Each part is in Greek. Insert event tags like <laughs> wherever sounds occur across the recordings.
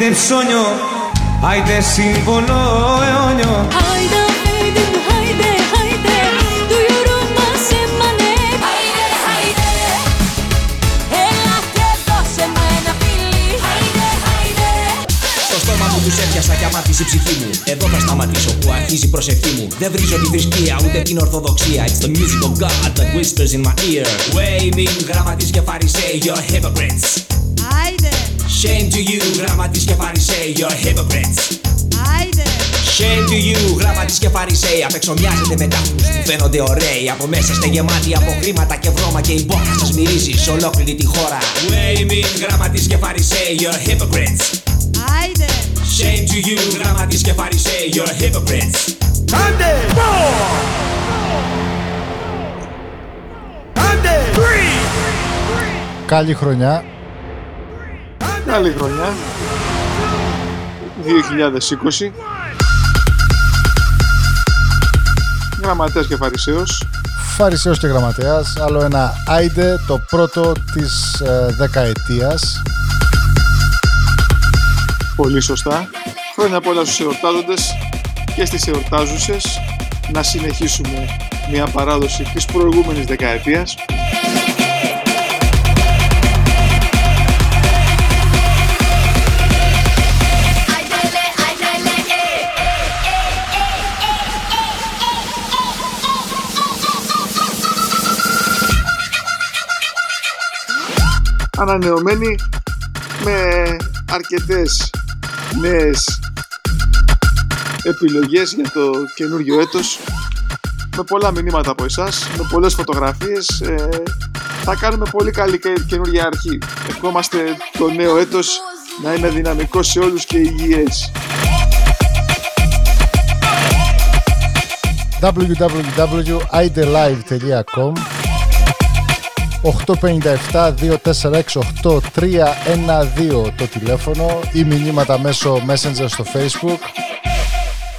άιντε φαρισαίοι Απ' έξω μοιάζετε με τάφους που φαίνονται ωραίοι Από μέσα είστε γεμάτοι από χρήματα και βρώμα Και η μπόχα σας μυρίζει σε ολόκληρη τη χώρα. Waving γραμματείς και φαρισαίοι You're hypocrites άιντε, Shame to you, γραμματείς και φαρισαίοι You're hypocrites. Άντε! Άντε! Καλή χρονιά. Καλή χρονιά. 2020. Γραμματέας και Φαρισαίος. Φαρισαίος και γραμματέας. Άλλο ένα άιντε, το πρώτο της ε, δεκαετίας. Πολύ σωστά. Χρόνια πολλά στους εορτάζοντες και στις εορτάζουσες. Να συνεχίσουμε μια παράδοση της προηγούμενης δεκαετίας. Ανανεωμένη με αρκετές νέες επιλογές για το καινούργιο έτος. Με πολλά μηνύματα από εσάς, με πολλές φωτογραφίες. Ε, θα κάνουμε πολύ καλή και καινούργια αρχή. Ευχόμαστε το νέο έτος να είναι δυναμικό σε όλους και υγιές. www.idelive.com 857-246-8312 το τηλέφωνο ή μηνύματα μέσω Messenger στο Facebook.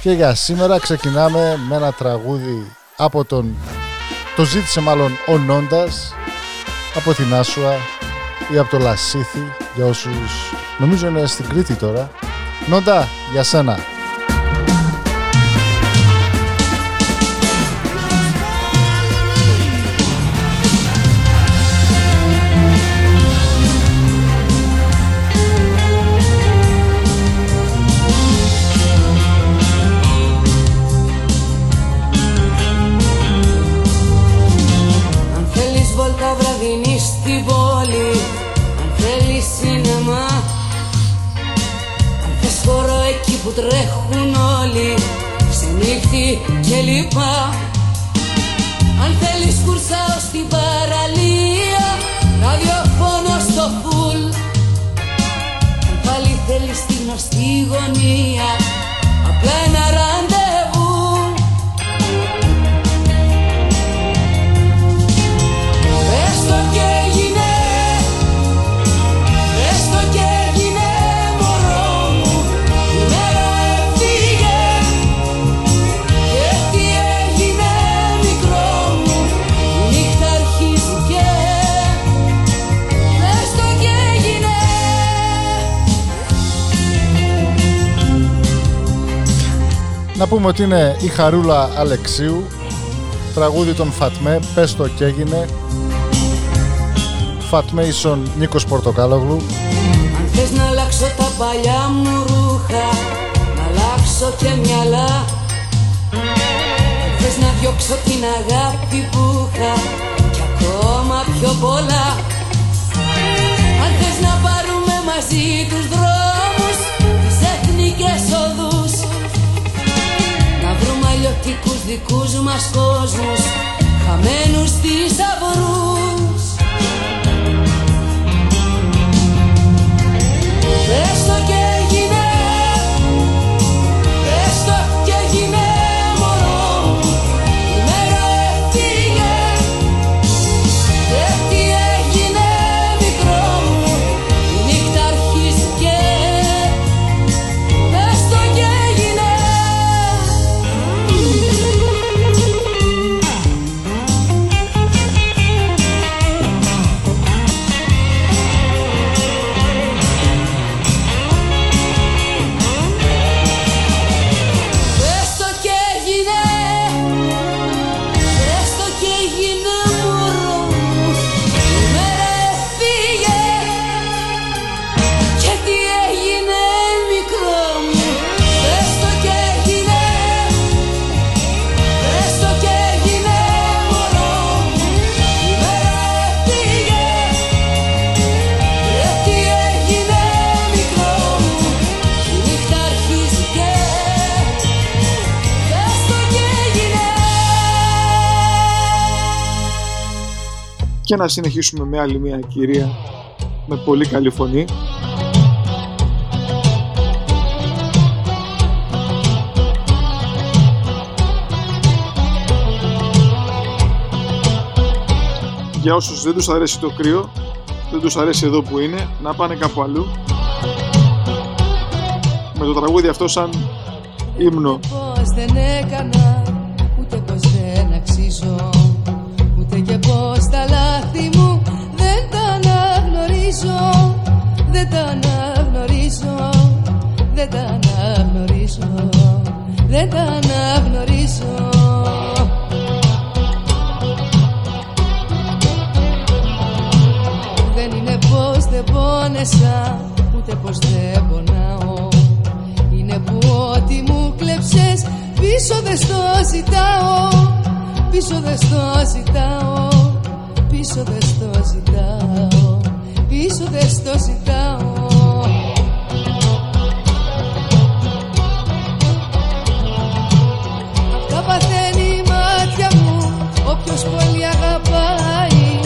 Και για σήμερα ξεκινάμε με ένα τραγούδι από τον το ζήτησε μάλλον ο Νόντας από την Άσουα ή από το Λασίθι για όσους νομίζω είναι στην Κρήτη τώρα. Νόντα για σένα Ξενύχτη και λοιπά Αν θέλεις κουρσάω στην παραλία Ραδιοφώνο στο φουλ. Αν πάλι θέλεις τη γνωστή γωνία Απλά ένα ραντεβού πούμε ότι είναι η Χαρούλα Αλεξίου τραγούδι των Φατμέ, πες το και έγινε. Φατμέισον Νίκος Πορτοκάλογλου. Αν θες να αλλάξω τα παλιά μου ρούχα Να αλλάξω και μυαλά. Αν θες να διώξω την αγάπη που είχα Κι ακόμα πιο πολλά. Αν θες να πάρουμε μαζί τους δρόμους βρούμε αλλιωτικούς δικούς μας κόσμους Χαμένους θησαυρούς. Πες το και και να συνεχίσουμε με άλλη μια κυρία με πολύ καλή φωνή. Για όσους δεν τους αρέσει το κρύο, δεν τους αρέσει εδώ που είναι, να πάνε κάπου αλλού. Με το τραγούδι αυτό σαν ύμνο. Πώς δεν έκανα, πόνεσα, ούτε πως δεν πονάω. Είναι που ό,τι μου κλέψες πίσω δεν στο ζητάω. Πίσω δεν στο ζητάω, πίσω δεν στο ζητάω. Πίσω δεν στο ζητάω. Αυτά παθαίνει η μάτια μου Όποιος πολύ αγαπάει.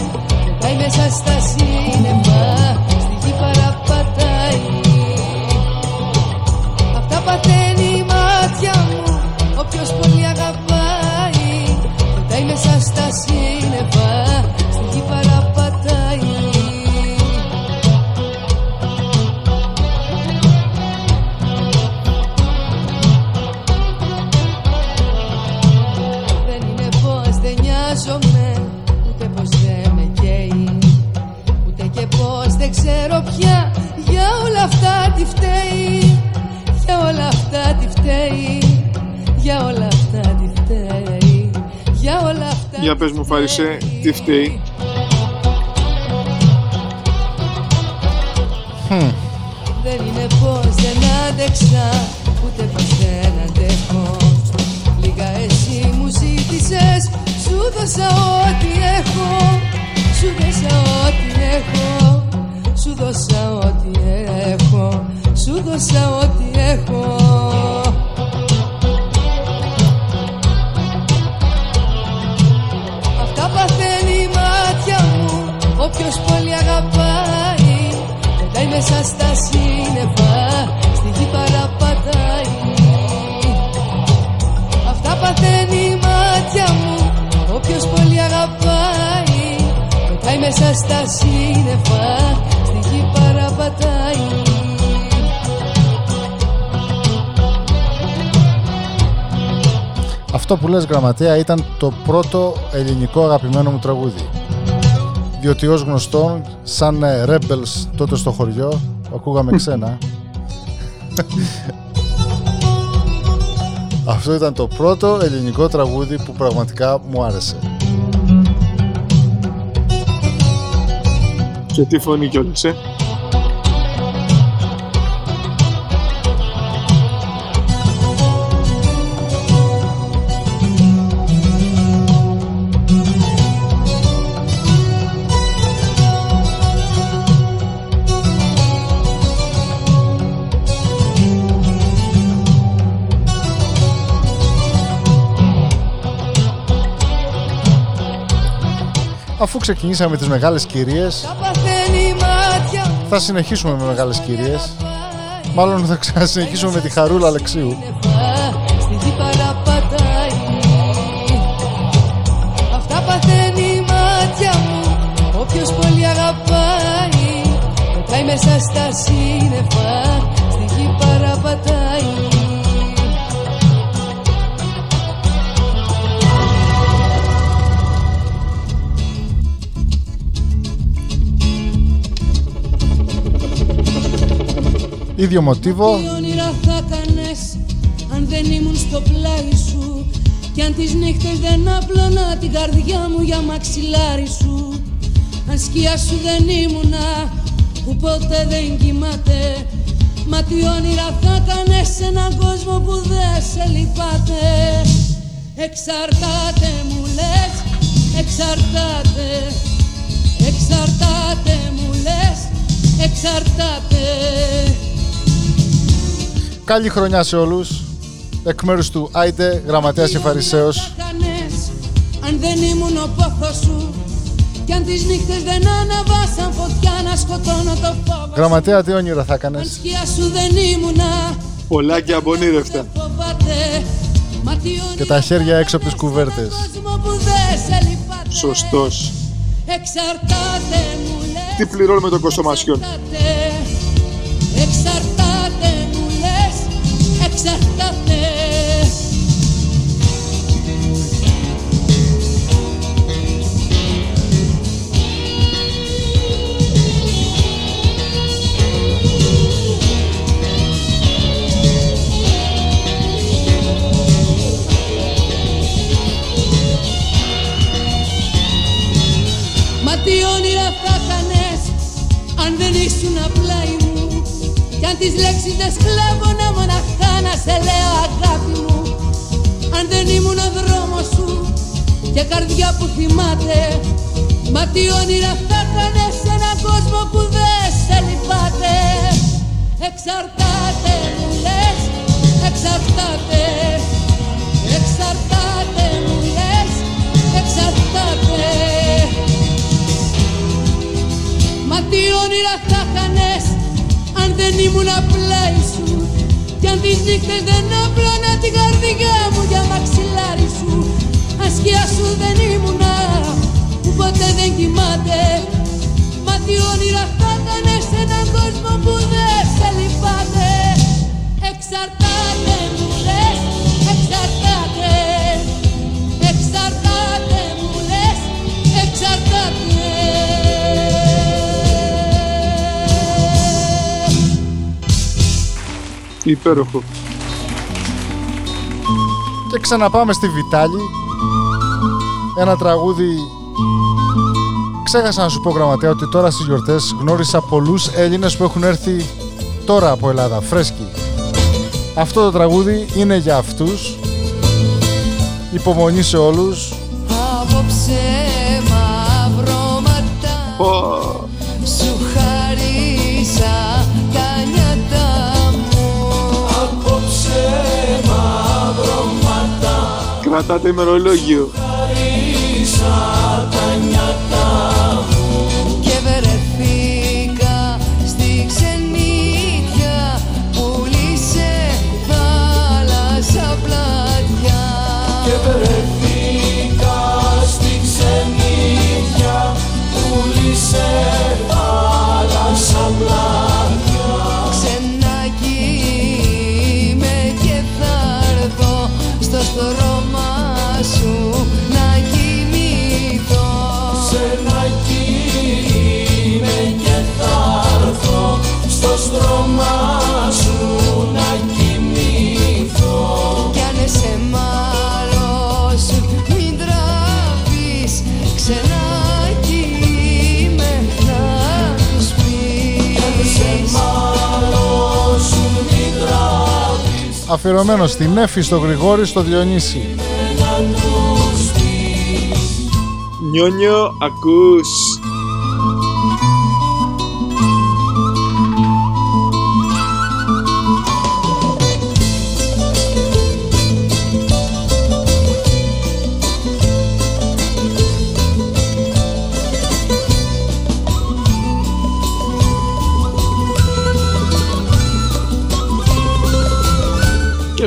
Πάει μέσα στα σύννεφα Για πες μου Φαρισέ, τι φταίει. Δεν είναι πως δεν άντεξα Ούτε πως δεν αντέχω. Λίγα εσύ μου ζήτησες Σου δώσα ό,τι έχω. Σου δώσα ό,τι έχω Σου δώσα ό,τι έχω. Σου δώσα ό,τι έχω Αυτό που λες γραμματέα ήταν το πρώτο ελληνικό αγαπημένο μου τραγούδι. Διότι ως γνωστόν, σαν ε, rebels τότε στο χωριό, ακούγαμε <laughs> ξένα. Αυτό ήταν το πρώτο ελληνικό τραγούδι που πραγματικά μου άρεσε. Και τι φωνή κιόλας, ε; Αφού ξεκινήσαμε με τις μεγάλες κυρίες, Τα παθαίνει η μάτια μου θα συνεχίσουμε με μεγάλες κυρίες. Μάλλον θα ξανασυνεχίσουμε με τη Χαρούλα Αλεξίου. Στη γη παραπατάει Αυτά παθαίνει η μάτια μου Όποιος πολύ αγαπάει Πετάει μέσα στα σύννεφα Στη γη παραπατάει Ίδιο μοτίβο, Τι όνειρα θα κάνες αν δεν ήμουν στο πλάι σου; Κι αν τις νύχτες δεν απλώνα την καρδιά μου για μαξιλάρι σου; Αν σκιά σου δεν ήμουνα που ποτέ δεν κοιμάται Μα τι όνειρα θα κάνες σε έναν κόσμο που δεν σε λυπάται; Εξαρτάται μου λες, εξαρτάται. Εξαρτάται μου λες, εξαρτάται καλή χρονιά σε όλους. Εκ μέρους του Άιντε, Γραμματέας και Φαρισαίος. Θα κάνες, αν δεν ήμουν ο πόθος σου Κι αν τις νύχτες δεν αναβάσαν φωτιά να σκοτώνω το φόβο σου. Γραμματέα, τι όνειρα θα Αν κάνεις. σκιά σου δεν ήμουνα Πολλά και αμπονίρευτα. φοβάται Μα τι Και τα χέρια έξω από τις κουβέρτες. κόσμο που δεν σε λυπάται Σωστός. Εξαρτάται μου λες Τι πληρώνουμε τον Κωστομασιόν. Εξαρτάται. Μα τι όνειρα θα κάνες αν δεν ήσουν πλάι μου. Κι αν τις λέξεις δεν σκλάβωνα μοναχά να σε λέω αγάπη μου Αν δεν ήμουν ο δρόμος σου και καρδιά που θυμάται Μα τι όνειρα θα κάνες σε έναν κόσμο που δεν σε λυπάται. Εξαρτάται μου λες, εξαρτάται. Εξαρτάται μου λες, εξαρτάται. Μα τι όνειρα θα κάνες αν δεν ήμουν πλάι σου Κι αν τις νύχτες δεν απλώνα την καρδιά μου για μαξιλάρι σου. Αν σκιά σου δεν ήμουνα που ποτέ δεν κοιμάται. Μα τι όνειρα θα κάνες σε έναν κόσμο που δεν σε λυπάται. Εξαρτάται μου λες, εξαρτάται. Εξαρτάται μου λες, εξαρτάται Υπέροχο. Και ξαναπάμε στη Βιτάλη. Ένα τραγούδι. Ξέχασα να σου πω γραμματέα ότι τώρα στις γιορτές γνώρισα πολλούς Έλληνες που έχουν έρθει τώρα από Ελλάδα, φρέσκοι. Αυτό το τραγούδι είναι για αυτούς. Υπομονή σε όλους. Απόψε μαυρώματα Πω. Κρατάτε ημερολόγιο. Αφιερωμένο στην Έφη, στο Γρηγόρη, στο Διονύση. Νιόνιο, ακούς.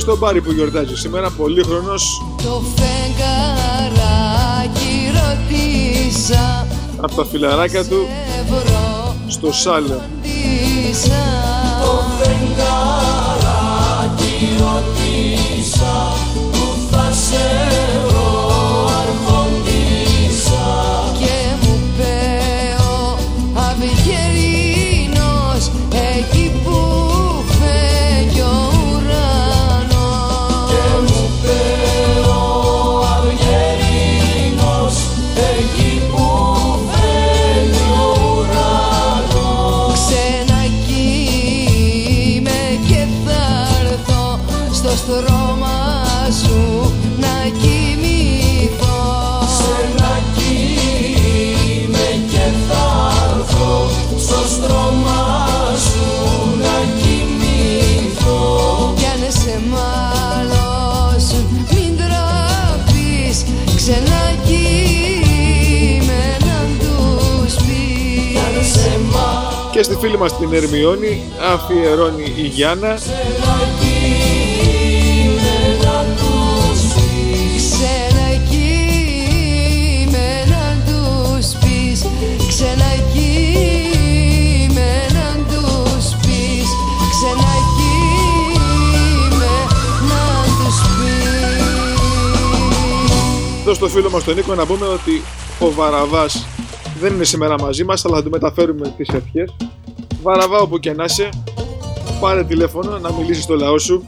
Στον Πάρη που γιορτάζει σήμερα, πολύχρονος Το φεγγαράκι ρωτήσα από τα φιλαράκια του Ευρώ στο Σάλεμ. Στη φίλη μας την Ερμιόνη αφιερώνει η Γιάννα. Ξένα κείμενα τους πεις. Ξένα κείμενα τους πεις. Ξένα κείμενα τους πεις. Εδώ στο φίλο μας τον Νίκο να πούμε ότι ο Βαραβάς δεν είναι σήμερα μαζί μας αλλά θα του μεταφέρουμε τις ευχές. Βαραβά όπου και να είσαι, πάρε τηλέφωνο να μιλήσεις στο λαό σου.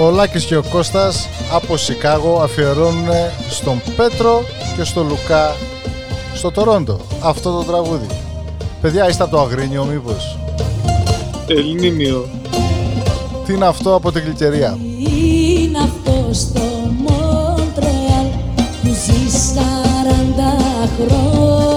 Ο Λάκης και ο Κώστας από Σικάγο αφιερώνουν στον Πέτρο και στο Λουκά στο Τορόντο αυτό το τραγούδι. Παιδιά είστε από το Αγρίνιο μήπως; Ελληνίνιο. Τι είναι αυτό από την γλυκερία; Είναι αυτό στο χρόνια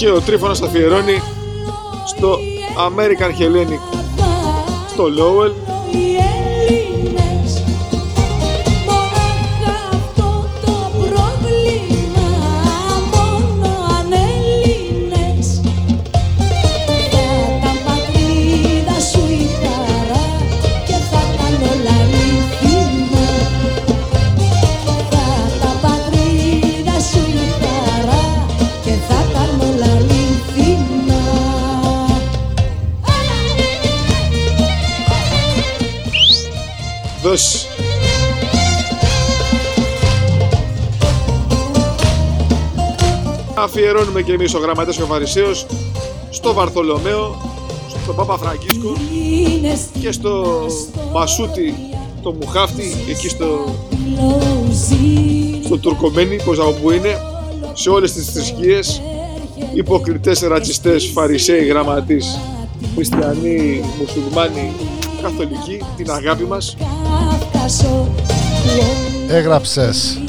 Και ο Τρίφωνος αφιερώνει στο American Hellenic στο Lowell Αφιερώνουμε και εμείς ο γραμματέας και ο Φαρισαίος στο Βαρθολομαίο, στο Πάπα Φραγκίσκο και στο Μασούτι, το Μουχάφτι, εκεί στο, στο Τουρκομένη, πως από είναι, σε όλες τις θρησκείες, υποκριτές, ρατσιστές, φαρισαίοι, γραμματείς, χριστιανοί, μουσουλμάνοι, καθολικοί, την αγάπη μας. Έγραψες.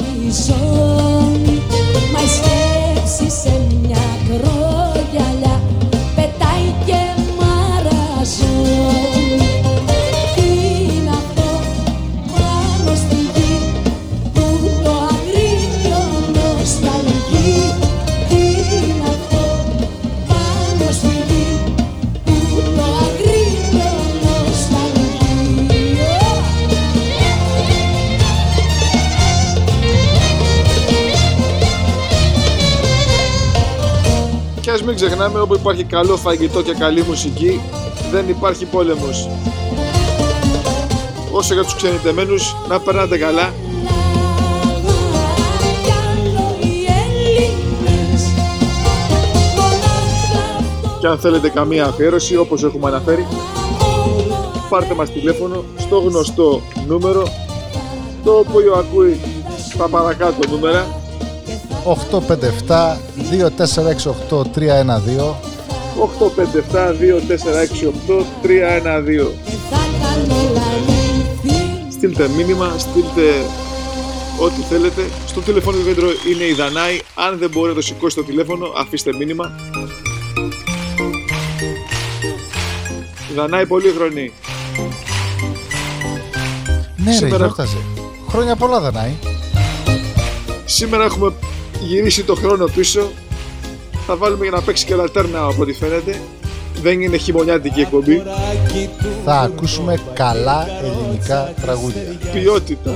Μα η ας μην ξεχνάμε όπου υπάρχει καλό φαγητό και καλή μουσική δεν υπάρχει πόλεμος. Όσο για τους ξενιτεμένους να περνάτε καλά και αν θέλετε καμία αφιέρωση όπως έχουμε αναφέρει πάρτε μας τηλέφωνο στο γνωστό νούμερο το οποίο ακούει στα παρακάτω νούμερα 857 2468 312 857-2468-312 Στείλτε μήνυμα, στείλτε ό,τι θέλετε. Στο τηλεφωνικό κέντρο είναι η Δανάη. Αν δεν μπορείτε να το σηκώσει το τηλέφωνο, αφήστε μήνυμα. Η Δανάη πολύ χρονή. Ναι ρε Σήμερα- γιόρταζε. Χρόνια πολλά Δανάη. Σήμερα έχουμε γυρίσει το χρόνο πίσω. Θα βάλουμε για να παίξει και λατέρνα από ό,τι φαίνεται. δεν είναι χειμωνιάτικη εκπομπή. Θα ακούσουμε καλά ελληνικά τραγούδια. Ποιότητα.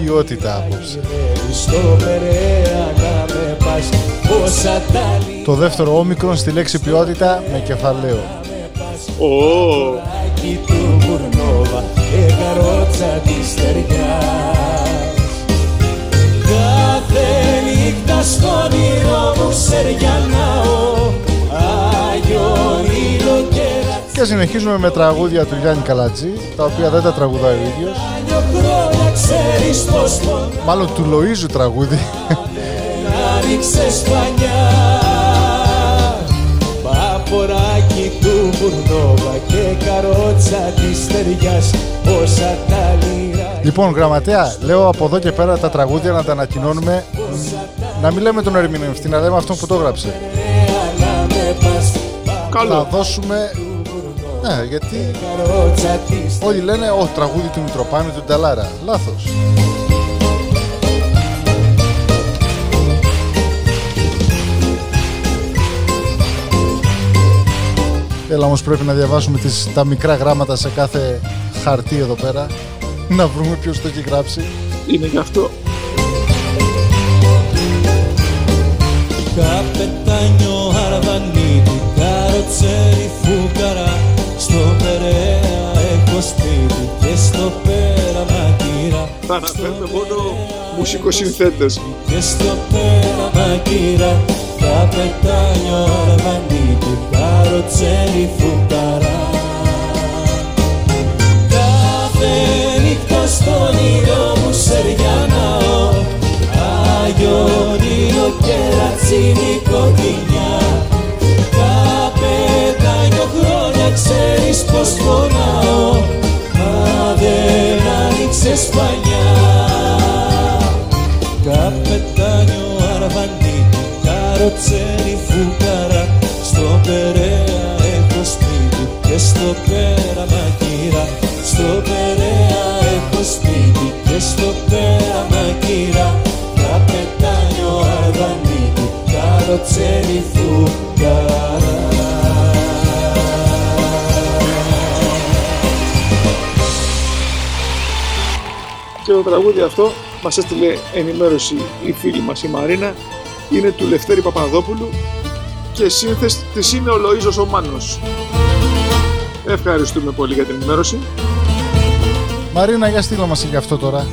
Ποιότητα απόψε. Το δεύτερο όμικρον στη λέξη ποιότητα με κεφαλαίο. Ω, στο όνειρο μου σεριανάω Άγιο ήλιο και Και συνεχίζουμε με τραγούδια του Γιάννη Καλατζή, τα οποία δεν τα τραγουδάει ο ίδιος. ρατσάνιο χρόνια ξέρεις πως πονά Μάλλον του Λοΐζου τραγούδι. Άνοιξε σπανιά Παποράκι του Μπουρνόβα και καρότσα της στεριάς Όσα τα λίρα Λοιπόν, γραμματέα, λέω από εδώ και πέρα τα τραγούδια να τα ανακοινώνουμε. Να μην λέμε τον ερμηνευτή, να λέμε αυτόν που το έγραψε. να με πας Να καλό. δώσουμε. Ναι, γιατί Καρότσα της όλοι λένε ο τραγούδι του Μητροπάνου του Νταλάρα. Λάθος. Έλα όμως πρέπει να διαβάσουμε τις, τα μικρά γράμματα σε κάθε χαρτί εδώ πέρα να βρούμε ποιος το έχει γράψει. Είναι γι' αυτό. Καροτσέρι φούκαρα Στο Περαία έχω σπίτι και στο πέραμα κύρα Θα αναφέρουμε μόνο μουσικοσυνθέτες. Και στο πέραμα κύρα Καπετάνιο Αρβανίτη, καροτσέρι φούκαρα. Κάθε νύχτα στον ήλιο μου σεριανάω Άγιον και ρατσίνη κοκκινιά πονάω Μα δεν άνοιξε σπανιά. Καπετάνιο αρβανίτη, καροτσέρι φούκαρα Στο Περαία έχω σπίτι και στο πέραμα κύρα Στο Περαία έχω σπίτι και στο πέραμα κύρα Καπετάνιο αρβανίτη, καροτσέρι φούκαρα το τραγούδι αυτό μας έστειλε ενημέρωση η φίλη μας η Μαρίνα. Είναι του Λευτέρη Παπαδόπουλου και σύνθεση της είναι ο Λοΐζος ο Μάνος. Ευχαριστούμε πολύ για την ενημέρωση. Μαρίνα, για στείλω μας και αυτό τώρα.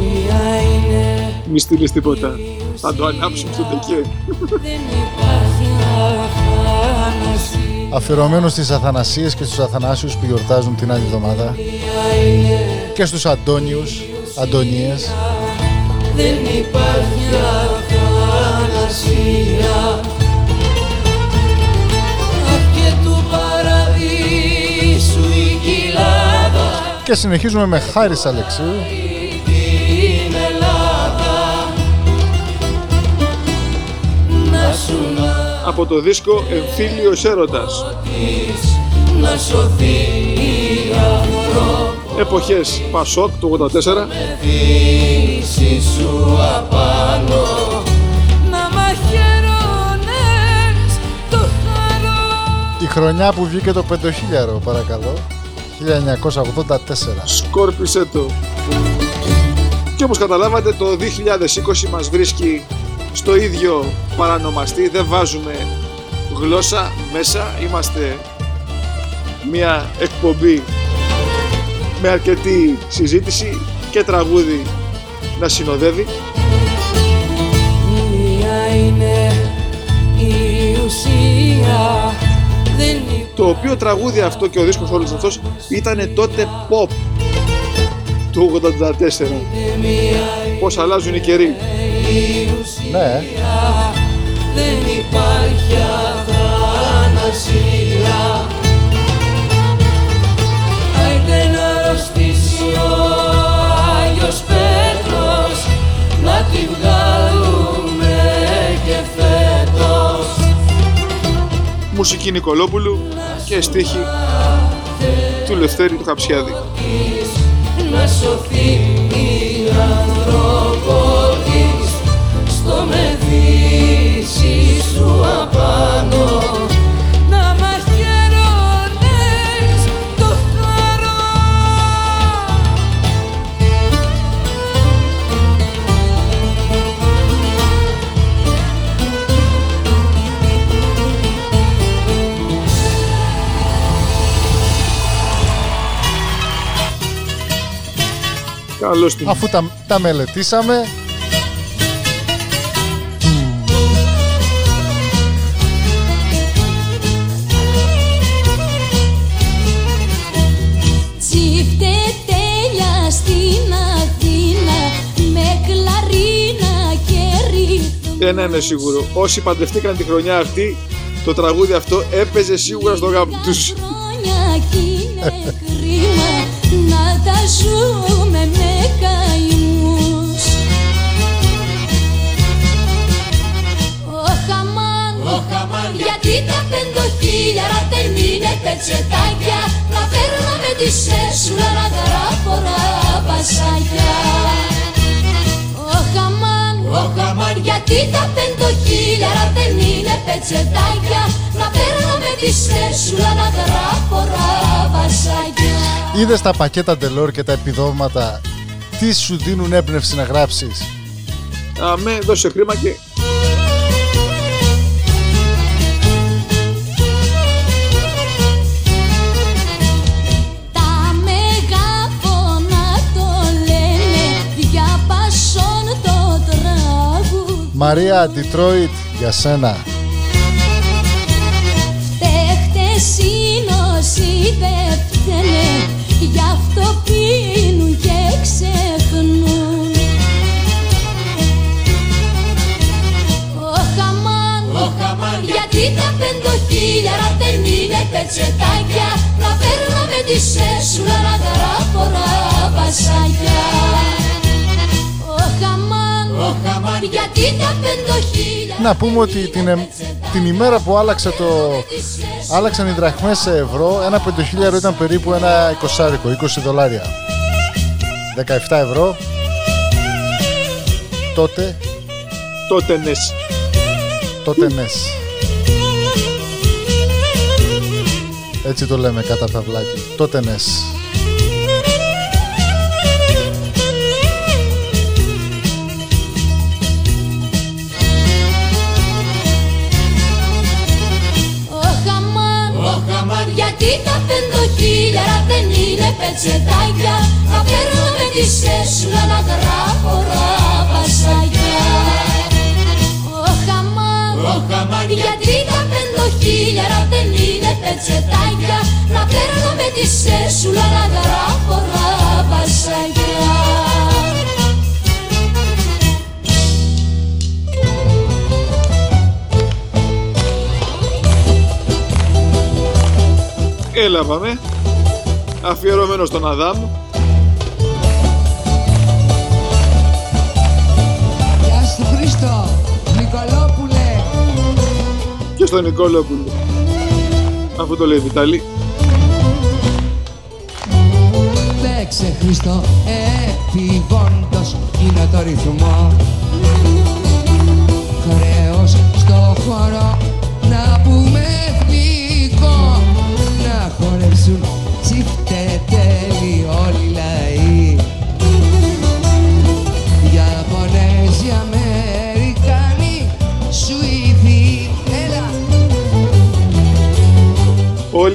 Μία είναι, Μη στείλεις τίποτα. Θα το ανάψουμε στο τεκέ. δεν υπάρχει αθάναση Αφιερωμένος στις Αθανασίες και στους Αθανάσιους που γιορτάζουν την άλλη εβδομάδα. Και στους Αντώνιους, Αντωνίες. Δεν υπάρχει αθανασία Αχ και του παραδείσου η κοιλάδα Και συνεχίζουμε με Χάρης Αλεξίου. την Ελλάδα Να σου Από το δίσκο Εμφύλιος Έρωτας. να'της, να σωθεί η ανθρώπη Εποχές Πασόκ του 84. Δύση σου απάνω Να μαχαιρώνες το χαρό Η χρονιά που βγήκε το 5.000 παρακαλώ. 1984. Σκόρπισε το. Και όπως καταλάβατε το 2020 μας βρίσκει στο ίδιο παρανομαστή. Δεν βάζουμε γλώσσα μέσα. Είμαστε μια εκπομπή με αρκετή συζήτηση και τραγούδι να συνοδεύει. Μία είναι η ουσία Δεν υπάρχει Το οποίο τραγούδι αυτό και ο δίσκος όλος αυτός ήταν τότε pop του 84. μία Πώς αλλάζουν οι καιροί. Ναι, Δεν υπάρχει Μουσική Νικολόπουλου και στίχη του Λευτέρη του Χαψιάδη. να σωθεί η άνθρωπο της στο μεδίσι σου απάνω Καλώς την. Αφού τα, τα μελετήσαμε, Τσίφτε τέλεια στην Αθήνα με κλαρίνα και ρυθμό. Ένα είναι σίγουρο. Όσοι παντρευτήκαν τη χρονιά αυτή, το τραγούδι αυτό έπαιζε σίγουρα στο γάμο τους. Χρόνια κι είναι κρίμα να τα ζούμε με καημούς. Ωχ αμάν, γιατί τα πεντοχίλιαρα δεν είναι πετσετάκια να παίρναμε τη σέσουλα να γράφωρα βασάκια. Ωχ αμάν, γιατί τα πεντοχίλιαρα δεν είναι πετσετάκια να παίρναμε τη σέσουλα να γράφωρα βασάκια. είδες τα πακέτα Delor και τα επιδόματα; Τι σου δίνουν έμπνευση να γράψεις; Αμέ, δώσε χρήμα και Μαρία Detroit για σένα. Παίχτες είναι όσοι δεν φταίνε Γι' αυτό πίνουν και ξεχνούν Ωχ αμάν, γιατί τα πεντοχίλιαρα δεν είναι πετσετάκια Να παίρναμε τη σέσουλα να γράφωρα βασάκια Ωχ αμάν, γιατί τα πεντοχίλιαρα Να πούμε ότι την, εμ- την ημέρα που άλλαξε το, άλλαξαν οι δραχμές σε ευρώ, ένα πεντοχίλιαρο ήταν περίπου ένα εικοσάρικο, 20 δολάρια. 17 ευρώ. Τότε, τότε ναι. τότε νες. Έτσι το λέμε κατά παυλάκι. Τότε νες. Είναι πετσετάκια. Να παίρνουμε τη σέσουλα να γράφωρα βασάκια Ωχ αμάν, γιατί τα πεντοχίλιαρα δεν είναι πετσετάκια; Να παίρνουμε τη σέσουλα να γράφωρα βασάκια Έλα πάμε. Αφιερωμένο στον Αδάμ. Γεια σου Χρήστο, Νικολόπουλε. Και στον Νικόλοπουλο. Αφού το λέει Βιταλή. Παίξε Χρήστο, επιβόντος είναι το ρυθμό.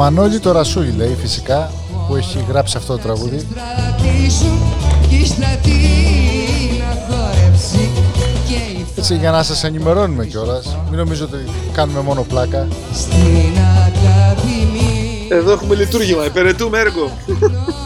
Μανώλη το Ρασούλη λέει φυσικά που έχει γράψει αυτό το τραγούδι. Στρατήσουν κι η στρατή να χορέψει και η Έτσι για να σας ενημερώνουμε κιόλας. Μην νομίζω ότι κάνουμε μόνο πλάκα. στην Ακαδημία Εδώ έχουμε λειτουργήμα. Υπηρετούμε έργο. <laughs>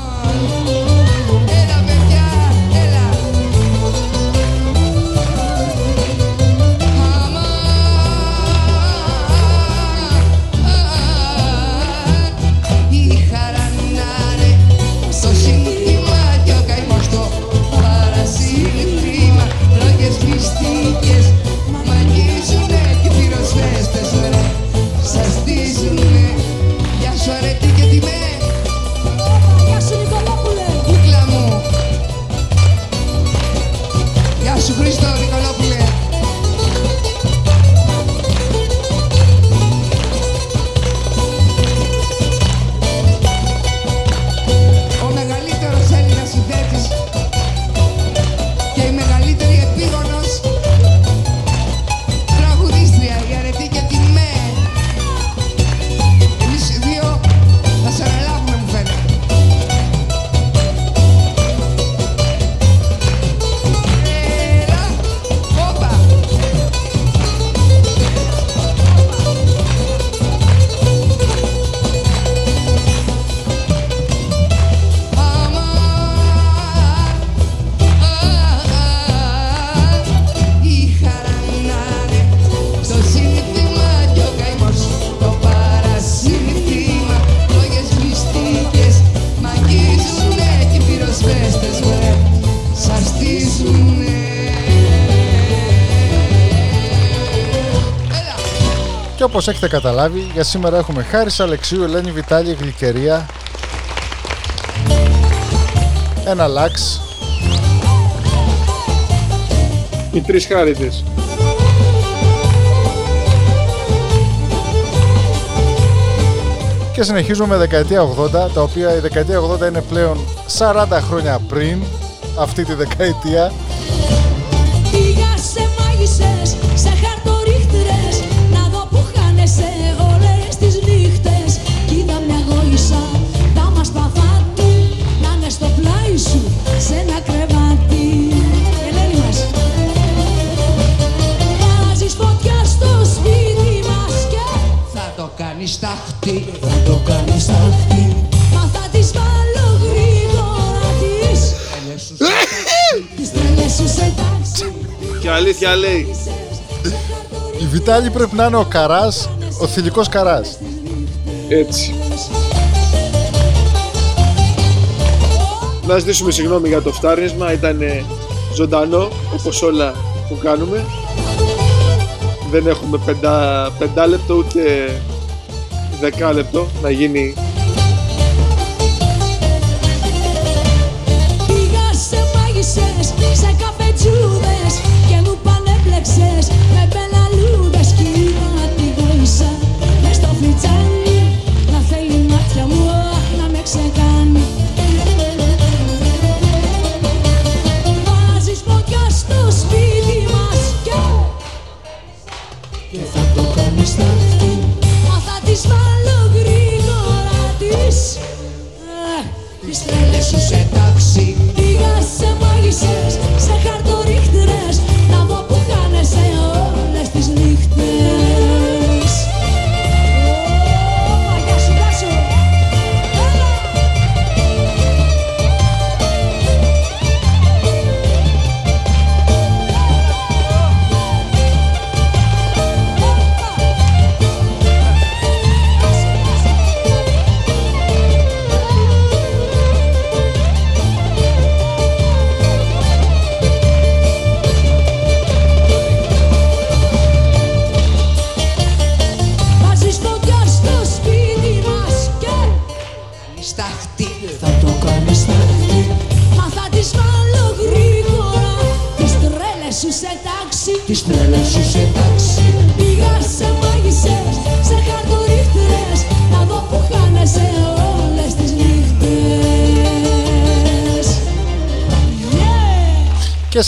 όπως έχετε καταλάβει, για σήμερα έχουμε Χάρης Αλεξίου, Ελένη Βιτάλη, Γλυκερία, ένα λάξ, Οι τρεις χάριτες. και συνεχίζουμε με δεκαετία 80, τα οποία η δεκαετία 80 είναι πλέον 40 χρόνια πριν αυτή τη δεκαετία. Θα το κάνεις ταχτή θα το κάνεις ταχτή Μα θα της βάλω γρήγορα της Τις τρέλες σου σε τάξη Και αλήθεια λέει. Η Βιτάλη πρέπει να είναι ο Καράς, ο θηλυκός Καράς. Έτσι. Να ζητήσουμε συγγνώμη για το φτάρνισμα, ήταν ζωντανό όπως όλα που κάνουμε. Δεν έχουμε πεντά, πεντάλεπτο ούτε δεκάλεπτο να γίνει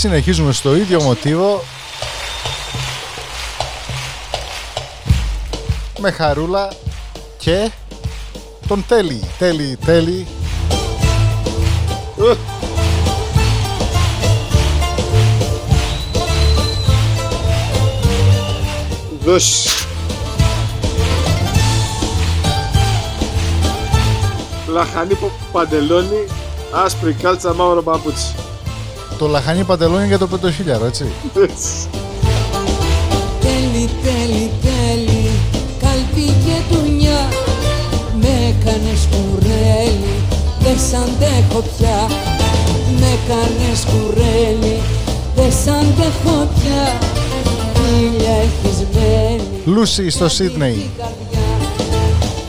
συνεχίζουμε στο ίδιο μοτίβο με χαρούλα και τον Τέλη. Τέλη, Τέλη. Δώσει. Λαχανί πο- παντελόνι, άσπρη κάλτσα, μαύρο παπούτσι. Το λαχανί παντελόνι για το 5.000, έτσι. Έτσι. Τέλει, τέλει, τέλει Καλπί και τουνιά Με έκανες κουρέλι Δεν σ' αντέχω πια Με έκανες κουρέλι Δεν σ' αντέχω πια Ήλια έχεις μένη Λούσι στο Σίδνεϊ. η καρδιά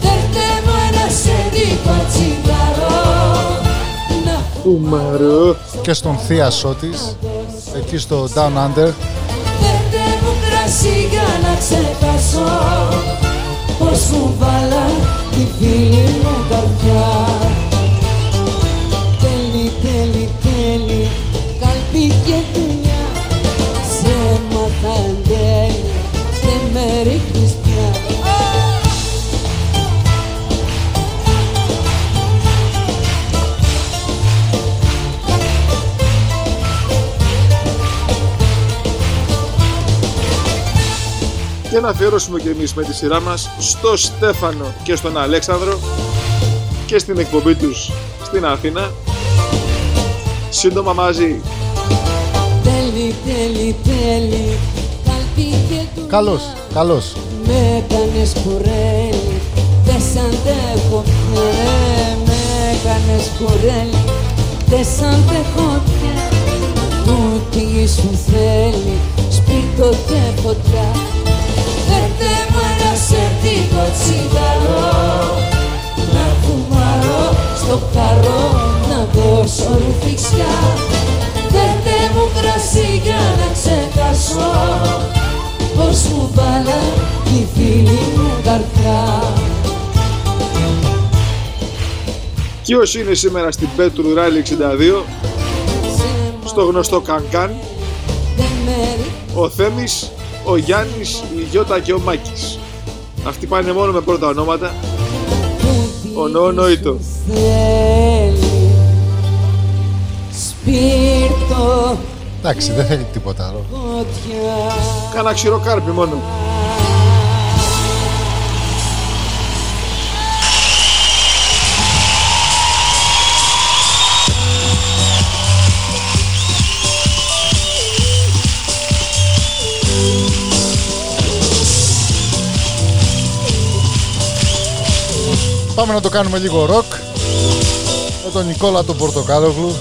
Φέρτε μου ένα σερίκο τσιγαρό Να Ουμαρό. Και στον θείασό της, εκεί στο Down Under. Φέρτε μου κρασί για να ξεχάσω Πως μου βάλα τη φίλη μου καρδιά Και να αφιερώσουμε και εμείς με τη σειρά μας στο Στέφανο και στον Αλέξανδρο και στην εκπομπή τους στην Αθήνα. Σύντομα μαζί. Τέλει, τέλει, τέλει Καλπί και δουλειά Καλός, καλός. Με έκανες κουρέλι, δεν σ' αντέχω πια ρε. Με έκανες κουρέλι, δεν σ' αντέχω πια Ό,τι σου θέλει, σπίρτο και φωτιά Φέρτε μου ένα λίγο τσιγάρο Να φουμάρω στο καρό να δώσω ρουφιξιά. Φέρτε μου κρασί για να ξεχάσω Πως μου βάλα η φίλη μου καρδιά Ποιος είναι σήμερα στην Πέτρου Ράλι 62 στο γνωστό Κανκάν Δεν με ο Θέμης, ο Γιάννης, η Γιώτα και ο Μάκης. Αυτοί πάνε μόνο με πρώτα ονόματα. Ονόητο. θέλει Σπίρτο Εντάξει, δεν θέλει τίποτα άλλο. φωτιά Κάνα ξηροκάρπι μόνο. Πάμε να το κάνουμε λίγο ροκ. Με τον Νικόλα τον Πορτοκάλογλου.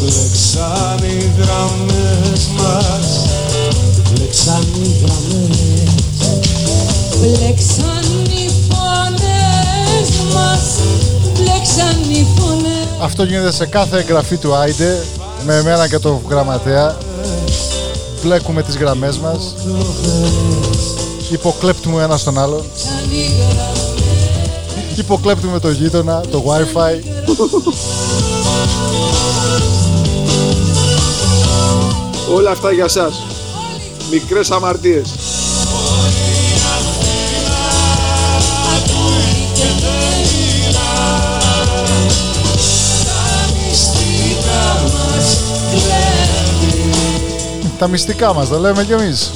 Μπλέξαν οι γραμμές μας. Μπλέξαν οι γραμμές. Μπλέξαν Αυτό γίνεται σε κάθε εγγραφή του Άιντε με εμένα και τον γραμματέα. Μπλέκουμε τις γραμμές μας. Υποκλέπτουμε ένα στον άλλον. Σαν οι γραμμές Υποκλέπτουμε το γείτονα, το wifi. Όλα αυτά για σας. Μικρές αμαρτίες. Τα μυστικά μας, τα λέμε κι εμείς.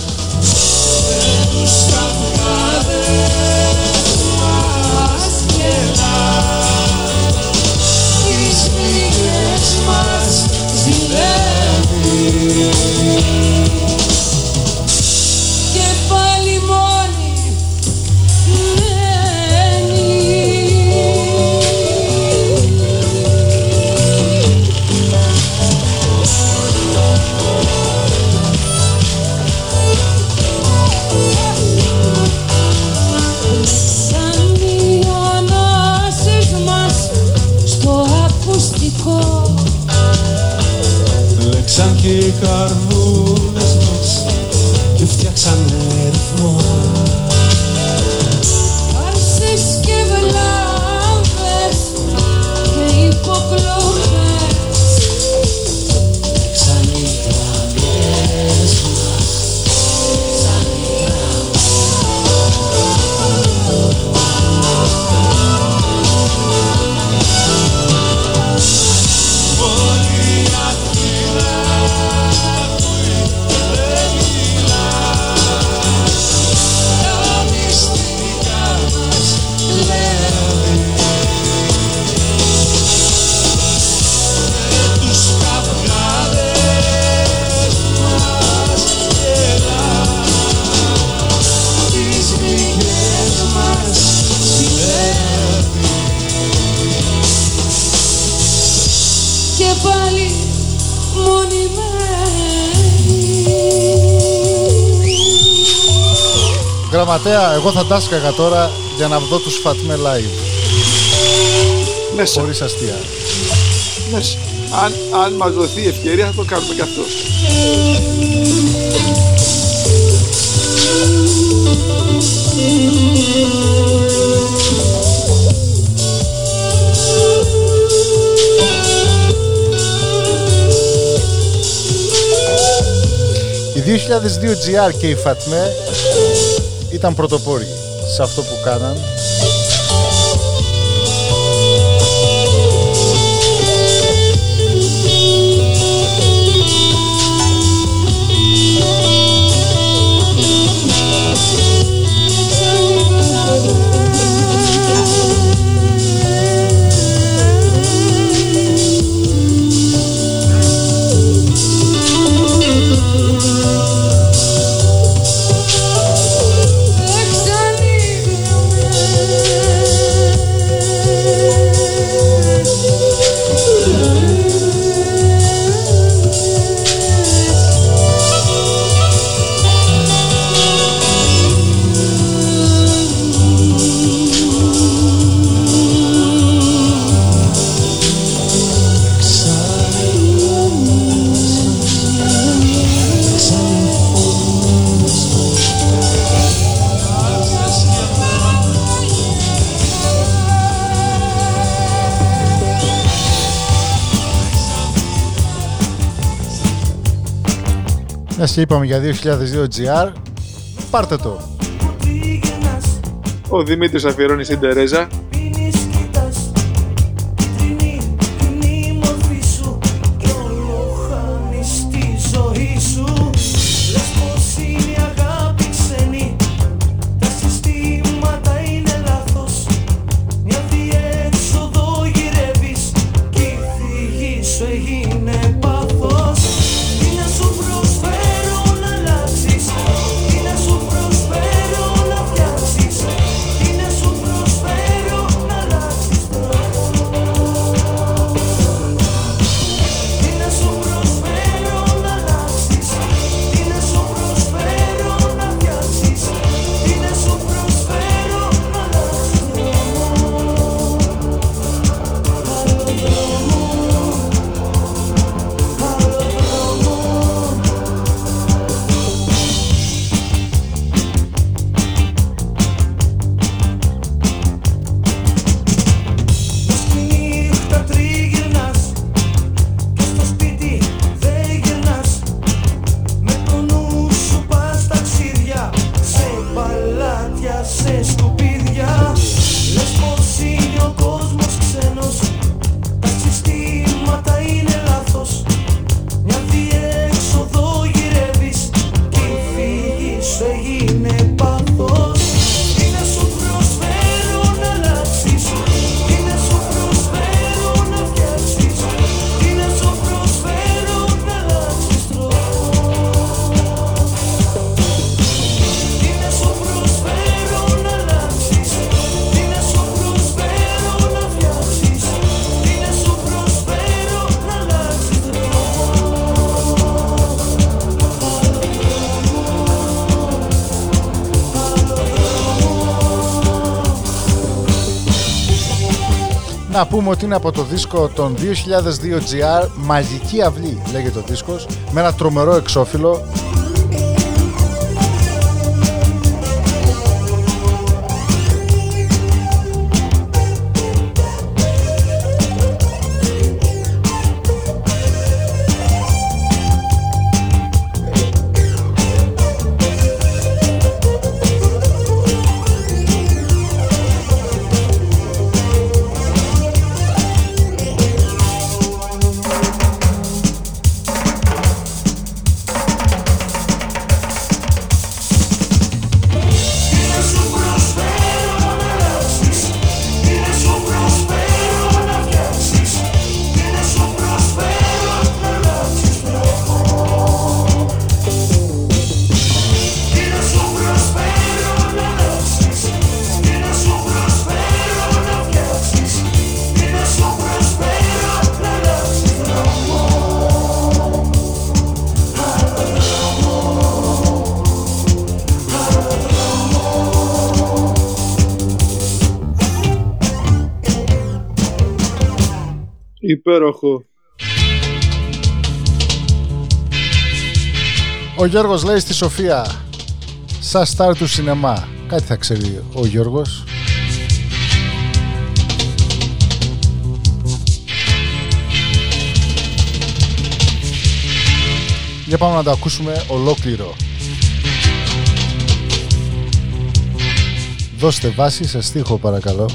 Γραμματέα, εγώ θα τάσκαγα τώρα για να δω τους Φατμέ live. Μέσα. Χωρίς αστεία. Μέσα. Αν, αν μας δοθεί η ευκαιρία θα το κάνουμε και αυτό. Οι 2002 GR και η Φατμέ ήταν πρωτοπόροι σε αυτό που κάναν. Και είπαμε για 2002 GR, πάρτε το. Ο Δημήτρης αφιερώνει στην Τερέζα. Πούμε ότι είναι από το δίσκο των 2002 GR Μαγική Αυλή λέγεται ο δίσκος με ένα τρομερό εξώφυλλο Ο Γιώργος λέει στη Σοφία Σα στάρ του σινεμά Κάτι θα ξέρει ο Γιώργος. Για πάμε να το ακούσουμε ολόκληρο. Δώστε βάση σε στίχο παρακαλώ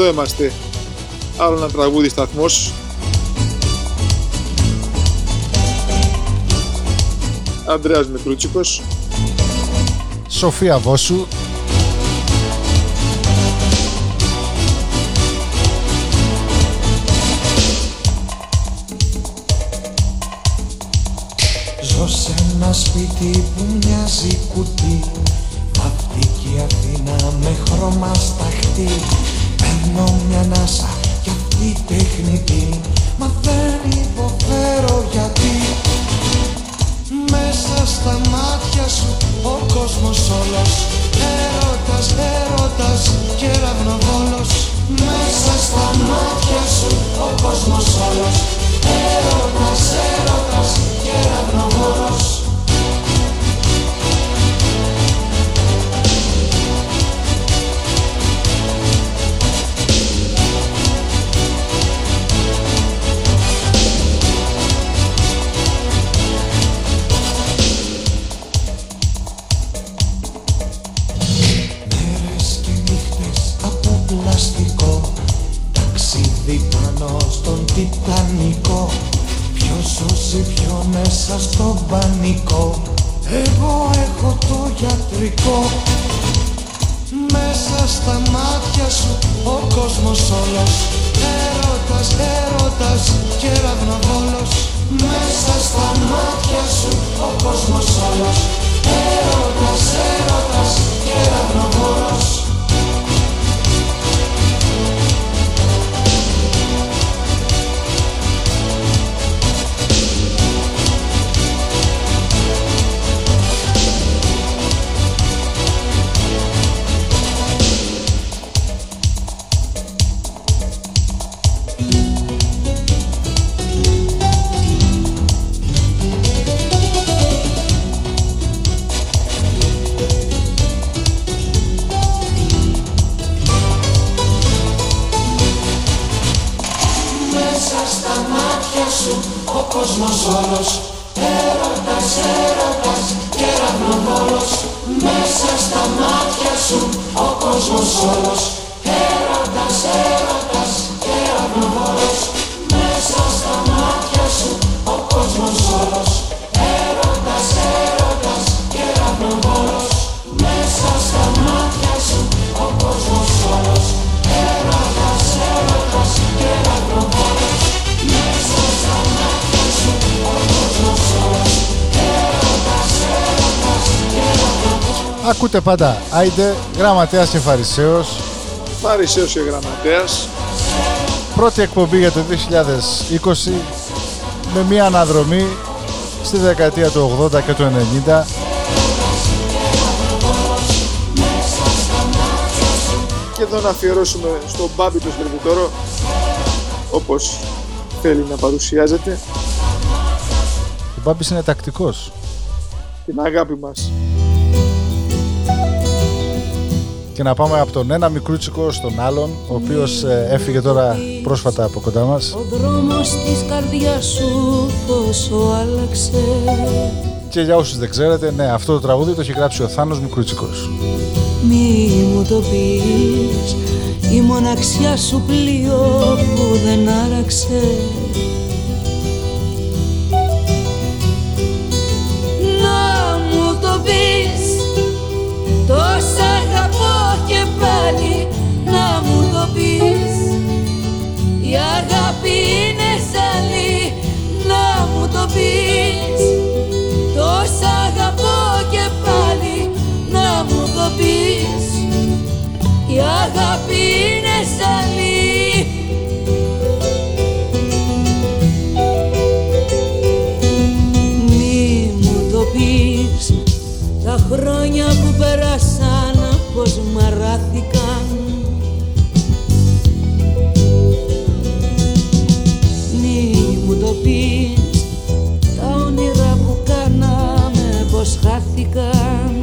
εδώ είμαστε. Άλλο ένα τραγούδι σταθμός. Ανδρέας Μικρούτσικος. Σοφία Βόσου, πάντα. Άιντε, γραμματέας και φαρισαίος. Φαρισαίος και γραμματέας. Πρώτη εκπομπή για το 2020 με μια αναδρομή στη δεκαετία του 80 και του 90 και εδώ να αφιερώσουμε στον Μπάμπη το Σλεβιτόρο όπως θέλει να παρουσιάζεται. Ο Μπάμπης είναι τακτικός. Την αγάπη μας. Και να πάμε από τον ένα μικρούτσικο στον άλλον, ο οποίος ε, έφυγε τώρα πρόσφατα από κοντά μας. Ο δρόμος της καρδιάς σου πόσο άλλαξε Και για όσους δεν ξέρετε, ναι, αυτό το τραγούδι το έχει γράψει ο Θάνος Μικρούτσικος. Μη μου το πεις η μοναξιά σου πλοίο που δεν άραξε Να μου το πεις τόσα αγαπώ και πάλι Να μου το πεις. Η αγάπη είναι ζαλή Να μου το πεις. Τόσα αγαπώ και πάλι Να μου το πεις. Η αγάπη είναι ζαλή. Μη μου το πεις. Τα χρόνια που πέρασαν πως μαράθηκαν Μη μου το πεις τα όνειρα που κάναμε πως χάθηκαν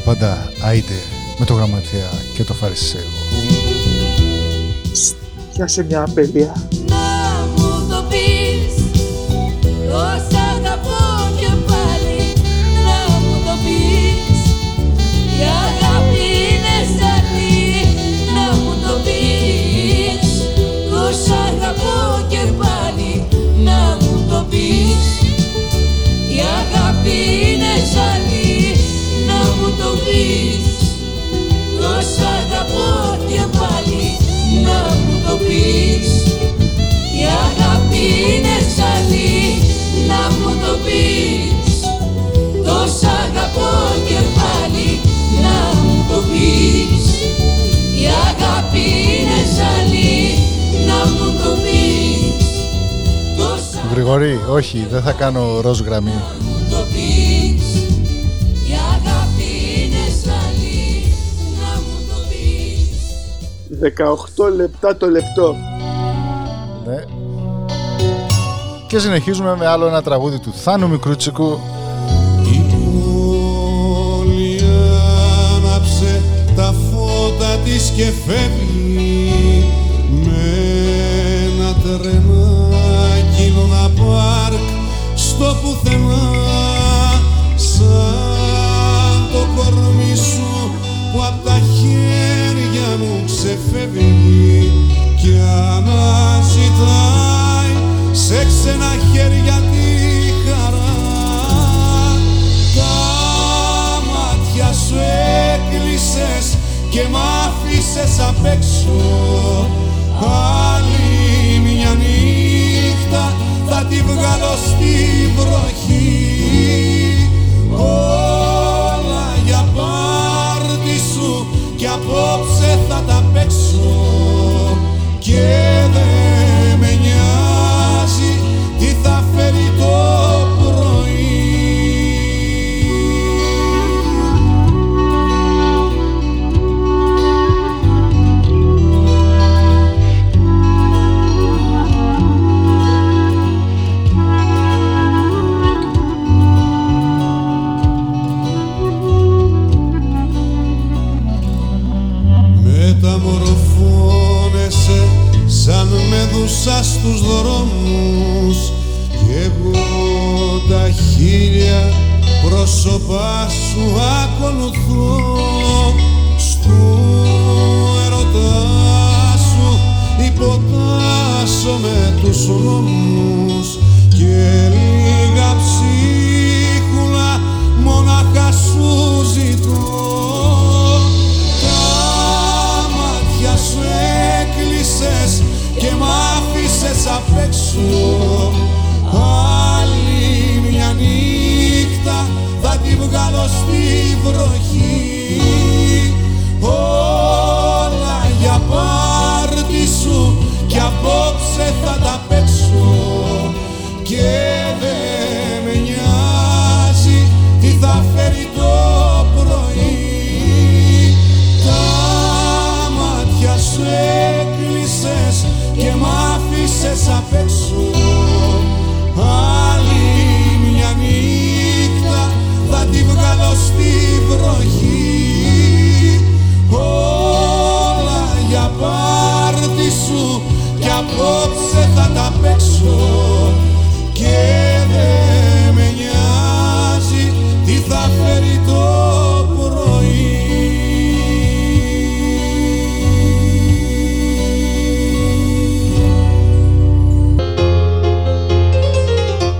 Ακούτε πάντα Άιντε με το Γραμματέα και το Φαρισαίο. Πιάσε μια αμπέλια. Όχι, δεν θα κάνω ροζ γραμμή. μου το πεις Η αγάπη είναι ζαλή να μου το πεις 18 λεπτά το λεπτό. Ναι. Και συνεχίζουμε με άλλο ένα τραγούδι του Θάνου Μικρούτσικου Η πόλη άναψε τα φώτα της και φεύγει με ένα τρενάκι στο πουθενά σαν το κορμί σου που απ' τα χέρια μου ξεφεύγει και αναζητάει σε ξένα χέρια τη χαρά. Τα μάτια σου έκλεισες και μ' άφησες απ' έξω. Άλλη μια νύχτα θα τη βγάλω στη βροχή. Όλα για πάρτι σου και απόψε θα τα παίξω. Και δεν πρόσωπά σου ακολουθώ. Στου ερωτά σου υποτάσσω με τους νόμους στη βροχή. Όλα για πάρτι σου κι απόψε θα τα παίξω και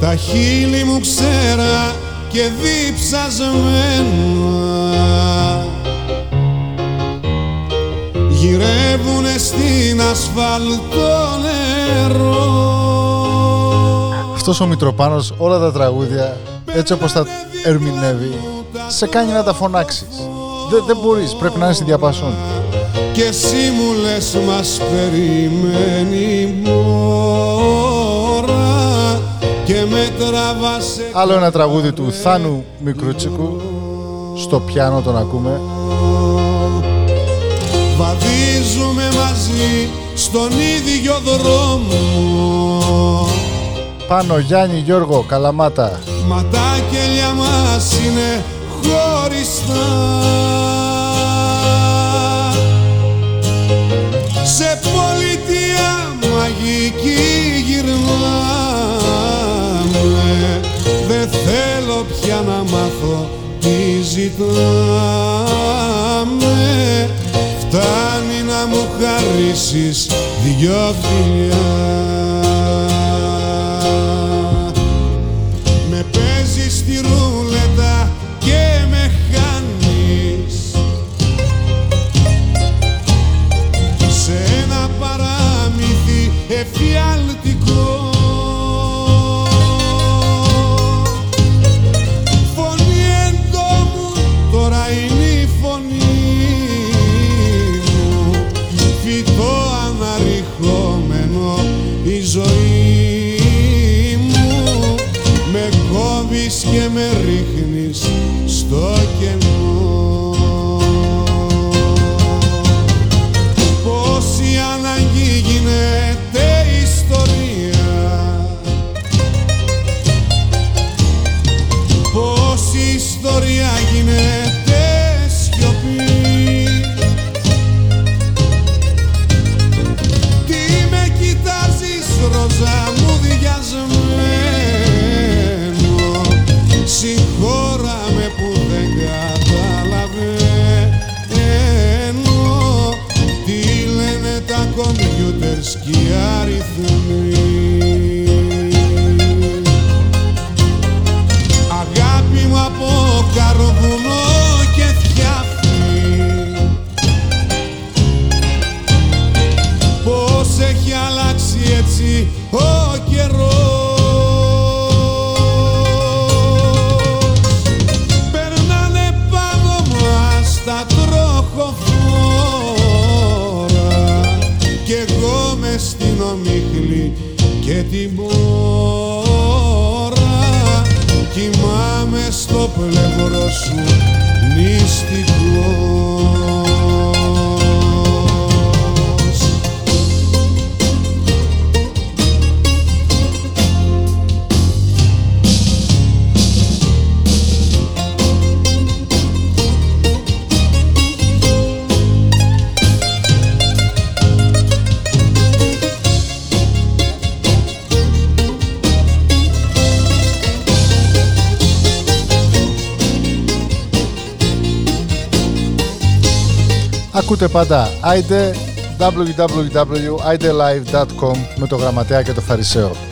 Τα χείλη μου ξέρα και διψασμένα γυρεύουνε στην ασφαλτό νερό Αυτός ο Μητροπάνος όλα τα τραγούδια έτσι όπως τα ερμηνεύει σε κάνει να τα φωνάξεις. Δεν, δεν μπορείς, πρέπει να είναι στη διαπασόν. και εσύ μου λες μας περιμένει μόρα και με τραβάσε Άλλο ένα τραγούδι του Θάνου Μικρούτσικου στο πιάνο τον ακούμε Βαδίζουμε μαζί στον ίδιο δρόμο Πάνω Γιάννη Γιώργο Καλαμάτα. Μα τα κελιά μας είναι χωριστά. Σε πολιτεία μαγική γυρνάμε. Δεν θέλω πια να μάθω τι ζητάμε. Φτάνει να μου χαρίσεις δυο φιλιά και την πόρα Ακούτε πάντα Άιντε www.idelive.com με το γραμματέα και το φαρισαίο.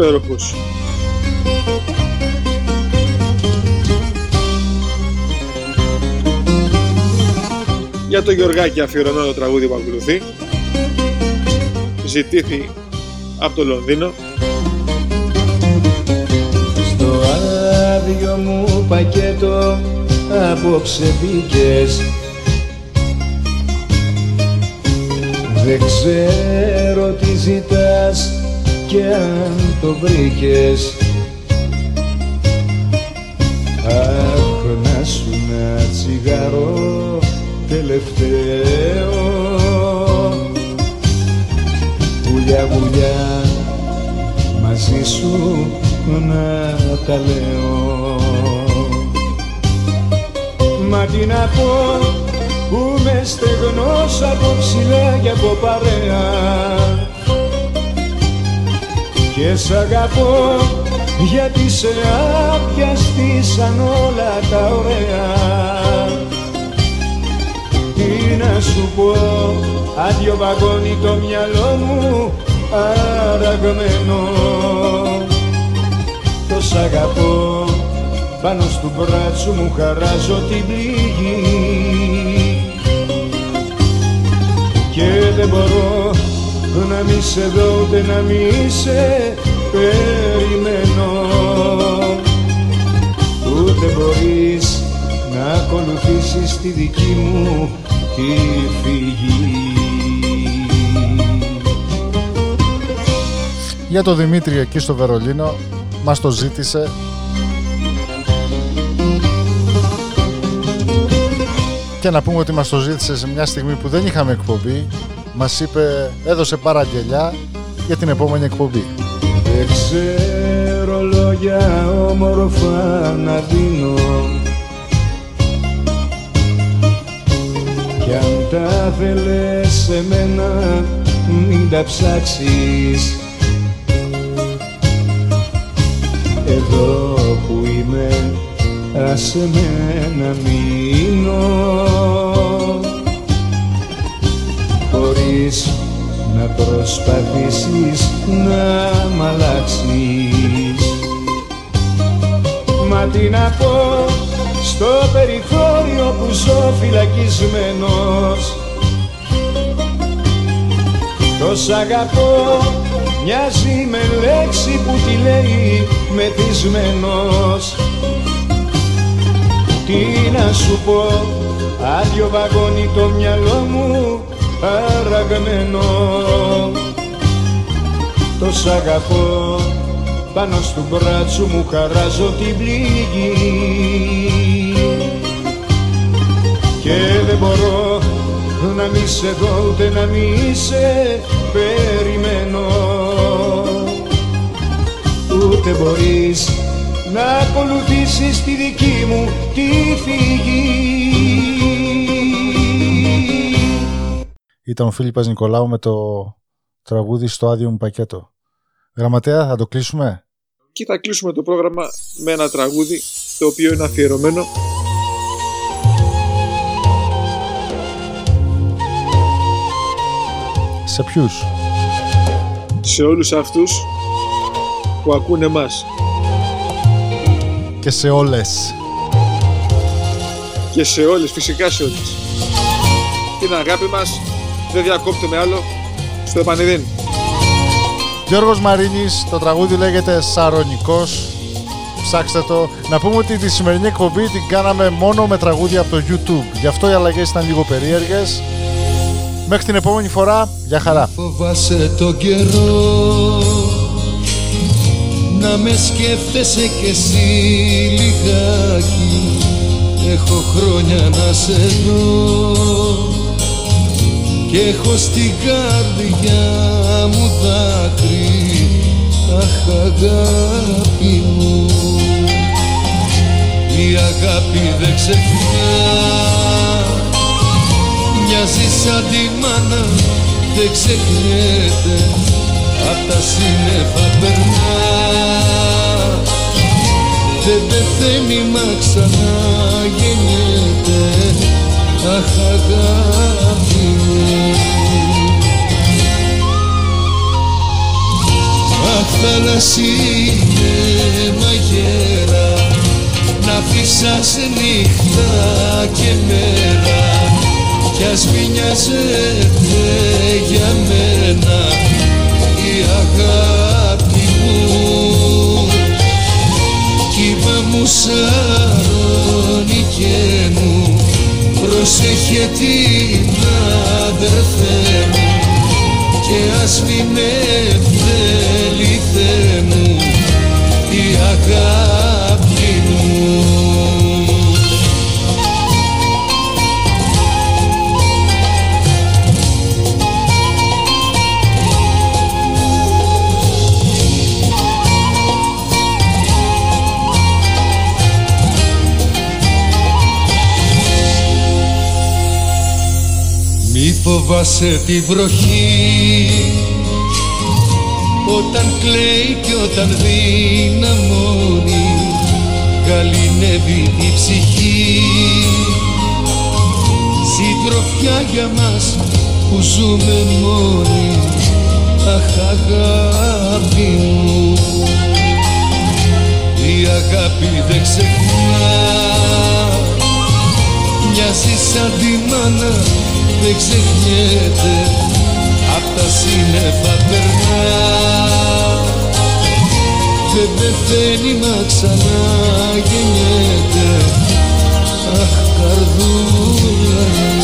Υπέροχος. Για το Γιωργάκη αφιερωμένο το τραγούδι που ακολουθεί. Ζητήθη από το Λονδίνο. Στο άδειο μου πακέτο απόψε μπήκες Δεν ξέρω τι ζητάς και αν το βρήκες. Αχ να σου ένα τσιγαρό τελευταίο. Βουλιά βουλιά μαζί σου να τα λέω. Μα τι να πω που με στεγνός από ψηλά και από παρέα και σ' αγαπώ γιατί σε άπιαστησαν όλα τα ωραία. Τι να σου πω, άδειο βαγόνι το μυαλό μου αραγμένο. Το σ' αγαπώ, πάνω στο μπράτσο μου χαράζω την πληγή. Και δεν μπορώ να μη σε δω ούτε να μη σε περιμένω. Ούτε μπορείς να ακολουθήσεις τη δική μου τη φυγή. Για το Δημήτρη εκεί στο Βερολίνο μας το ζήτησε. Και να πούμε ότι μας το ζήτησε σε μια στιγμή που δεν είχαμε εκπομπή μας είπε, έδωσε παραγγελιά για την επόμενη εκπομπή. Δεν ξέρω λόγια όμορφα να δίνω. Κι αν τα θέλες σε μένα μην τα ψάξεις. Εδώ που είμαι άσε με να μείνω χωρίς να προσπαθήσεις να μ' αλλάξεις. Μα τι να πω στο περιθώριο που ζω φυλακισμένος. Το σ' αγαπώ μοιάζει με λέξη που τη λέει μεθυσμένος. Τι να σου πω άδειο βαγόνι το μυαλό μου αραγμένο Το σ' αγαπώ. Πάνω στο μπράτσο μου χαράζω την πληγή. Και δεν μπορώ να μη σε δω ούτε να μη σε περιμένω. Ούτε μπορείς να ακολουθήσεις τη δική μου τη φυγή ήταν ο Φίλιππας Νικολάου με το τραγούδι στο άδειο μου πακέτο. Γραμματέα, θα το κλείσουμε; Και θα κλείσουμε το πρόγραμμα με ένα τραγούδι το οποίο είναι αφιερωμένο Σε ποιους; Σε όλους αυτούς που ακούνε μας. Και σε όλες. Και σε όλες, φυσικά σε όλες. Την αγάπη μας δεν διακόπτουμε άλλο στο επανειδήν. Γιώργος Μαρίνης, το τραγούδι λέγεται Σαρονικός. Ψάξτε το. Να πούμε ότι τη σημερινή εκπομπή την κάναμε μόνο με τραγούδια από το YouTube. Γι' αυτό οι αλλαγές ήταν λίγο περίεργες. Μέχρι την επόμενη φορά, για χαρά. Φοβάσαι το καιρό να με σκέφτεσαι κι εσύ λιγάκι Έχω χρόνια να σε δω και έχω στην καρδιά μου δάκρυ Αχ αγάπη μου. Η αγάπη δεν ξεχνά. Μοιάζει σαν τη μάνα δεν ξεχνιέται Απ' τα σύννεφα περνά. Δεν πεθαίνει μα ξανά γεννιέται αχ αγάπη μου Αχ θαλασσίνε μαγέρα να φύσας νύχτα και μέρα κι ας μοιάζεται για μένα προσέχε την αδερφέ μου και ας μην ευθέλει Θεέ μου η αγάπη Μη φοβάσαι τη βροχή. Όταν κλαίει και όταν δυναμώνει καλυνεύει η ψυχή. Συντροφιά για μας που ζούμε μόνοι αχ αγάπη μου. Η αγάπη δεν ξεχνά. Μοιάζει σαν τη μάνα δεν ξεχνιέται απ' τα σύννεφα περνά. Δεν πεθαίνει μα ξανά γεννιέται αχ καρδούλα μου.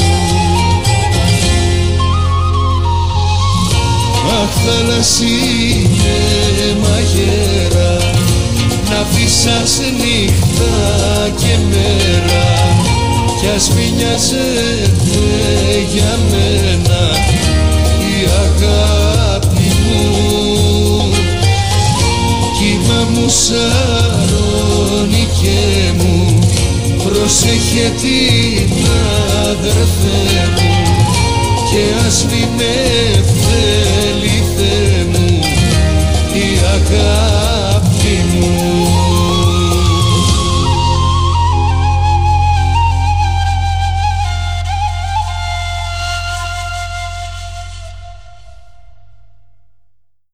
Αχ θαλασσίνε μαγέρα να φύσας νύχτα και μέρα κι ας μοιάζεται για μένα η αγάπη μου. Κύμα μου σαρώνει και μου προσέχε την αδερφέ μου. Και ας μην με θέλει